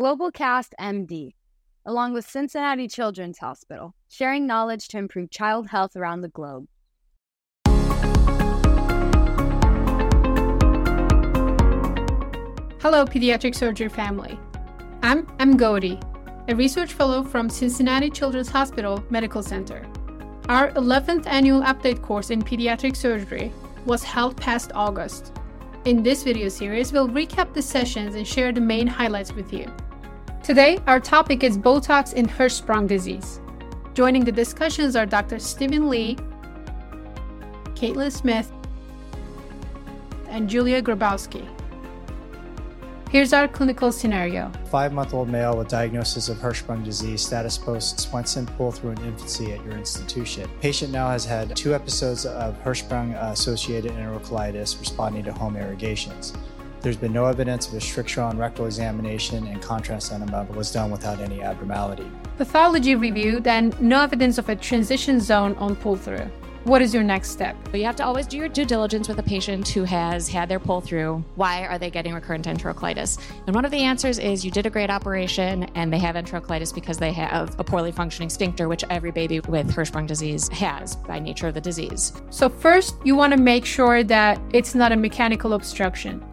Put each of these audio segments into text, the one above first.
Globalcast MD, along with Cincinnati Children's Hospital, sharing knowledge to improve child health around the globe. Hello, pediatric surgery family. I'm Em Gootee, a research fellow from Cincinnati Children's Hospital Medical Center. Our 11th annual update course in pediatric surgery was held past August. In this video series, we'll recap the sessions and share the main highlights with you. Today, our topic is Botox in Hirschsprung disease. Joining the discussions are Dr. Steven Lee, Caitlin Smith, and Julia Grabowski. Here's our clinical scenario. Five month old male with diagnosis of Hirschsprung disease, status post Swenson pull through an infancy at your institution. Patient now has had two episodes of Hirschsprung uh, associated enterocolitis responding to home irrigations. There's been no evidence of a stricture on rectal examination, and contrast enema was done without any abnormality. Pathology reviewed and no evidence of a transition zone on pull through. What is your next step? You have to always do your due diligence with a patient who has had their pull through. Why are they getting recurrent enterocolitis? And one of the answers is you did a great operation and they have enterocolitis because they have a poorly functioning sphincter, which every baby with Hirschsprung disease has by nature of the disease. So, first, you want to make sure that it's not a mechanical obstruction.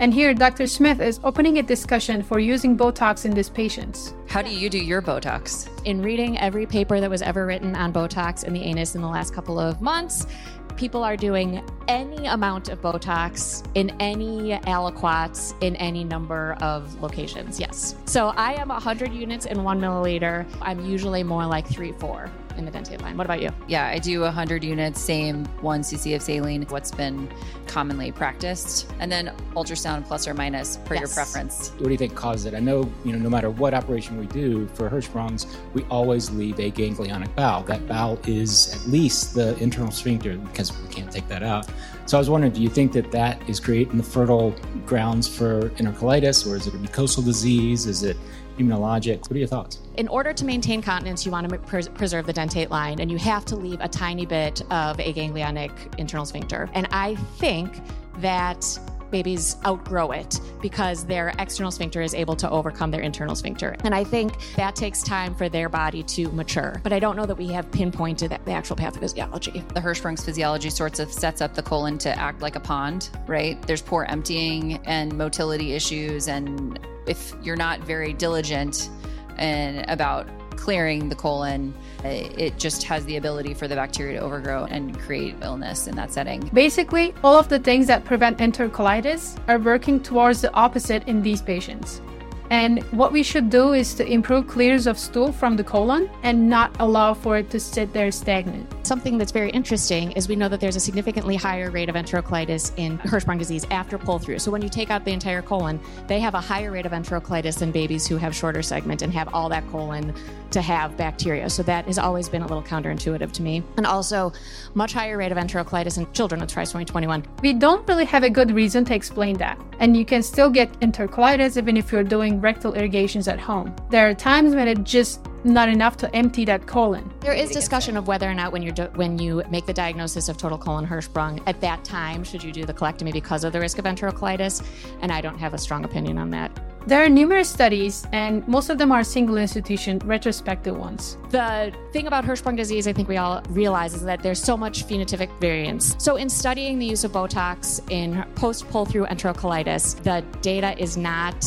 And here, Dr. Smith is opening a discussion for using Botox in these patients. How do you do your Botox? In reading every paper that was ever written on Botox in the anus in the last couple of months, people are doing any amount of Botox in any aliquots in any number of locations. Yes. So I am 100 units in one milliliter. I'm usually more like three, four in the dentate line. What about you? Yeah, I do 100 units, same one cc of saline, what's been commonly practiced, and then ultrasound plus or minus per yes. your preference. What do you think caused it? I know, you know, no matter what operation we do for Hirschsprung's, we always leave aganglionic bowel. That bowel is at least the internal sphincter because we can't take that out. So I was wondering, do you think that that is creating the fertile grounds for enterocolitis, or is it a mucosal disease? Is it immunologic? What are your thoughts? In order to maintain continence, you want to pres- preserve the dentate line, and you have to leave a tiny bit of aganglionic internal sphincter. And I think that babies outgrow it because their external sphincter is able to overcome their internal sphincter. And I think that takes time for their body to mature. But I don't know that we have pinpointed the actual pathophysiology. The Hirschsprung's physiology sorts of sets up the colon to act like a pond, right? There's poor emptying and motility issues. And if you're not very diligent and about clearing the colon, it just has the ability for the bacteria to overgrow and create illness in that setting. Basically, all of the things that prevent enterocolitis are working towards the opposite in these patients. And what we should do is to improve clears of stool from the colon and not allow for it to sit there stagnant. Something that's very interesting is we know that there's a significantly higher rate of enterocolitis in Hirschsprung disease after pull through. So when you take out the entire colon, they have a higher rate of enterocolitis than babies who have shorter segment and have all that colon to have bacteria. So that has always been a little counterintuitive to me. And also, much higher rate of enterocolitis in children with trisomy 21. We don't really have a good reason to explain that. And you can still get enterocolitis even if you're doing rectal irrigations at home. There are times when it just not enough to empty that colon. There is discussion of whether or not when you do, when you make the diagnosis of total colon Hirschsprung at that time should you do the colectomy because of the risk of enterocolitis, and I don't have a strong opinion on that. There are numerous studies, and most of them are single institution retrospective ones. The thing about Hirschsprung disease, I think we all realize, is that there's so much phenotypic variance. So, in studying the use of Botox in post pull through enterocolitis, the data is not.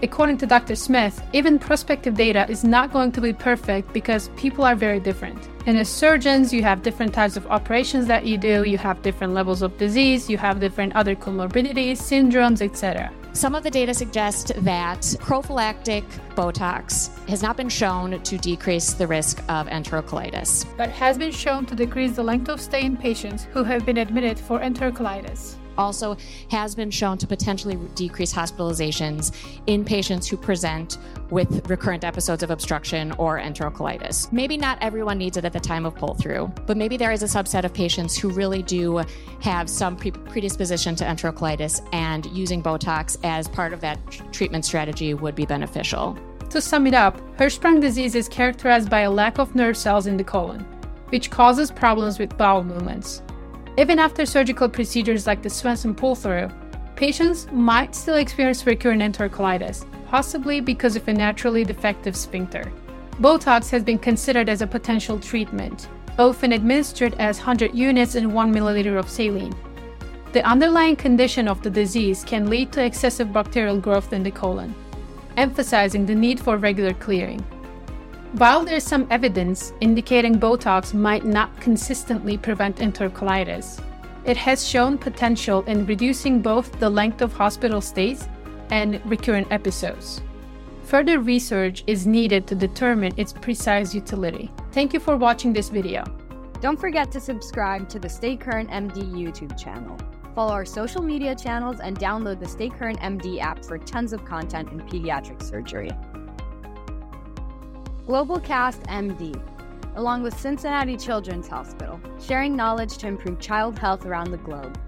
According to Dr. Smith, even prospective data is not going to be perfect because people are very different. And as surgeons, you have different types of operations that you do, you have different levels of disease, you have different other comorbidities, syndromes, etc. Some of the data suggest that prophylactic Botox has not been shown to decrease the risk of enterocolitis, but has been shown to decrease the length of stay in patients who have been admitted for enterocolitis also has been shown to potentially decrease hospitalizations in patients who present with recurrent episodes of obstruction or enterocolitis. Maybe not everyone needs it at the time of pull through, but maybe there is a subset of patients who really do have some pre- predisposition to enterocolitis, and using Botox as part of that treatment strategy would be beneficial. To sum it up, Hirschsprung disease is characterized by a lack of nerve cells in the colon, which causes problems with bowel movements. Even after surgical procedures like the Swenson pull through, patients might still experience recurrent enterocolitis, possibly because of a naturally defective sphincter. Botox has been considered as a potential treatment, often administered as 100 units in 1 milliliter of saline. The underlying condition of the disease can lead to excessive bacterial growth in the colon, emphasizing the need for regular clearing. While there's some evidence indicating Botox might not consistently prevent enterocolitis, it has shown potential in reducing both the length of hospital stays and recurrent episodes. Further research is needed to determine its precise utility. Thank you for watching this video. Don't forget to subscribe to the Stay Current MD YouTube channel. Follow our social media channels and download the Stay Current MD app for tons of content in pediatric surgery. GlobalCast MD, along with Cincinnati Children's Hospital, sharing knowledge to improve child health around the globe.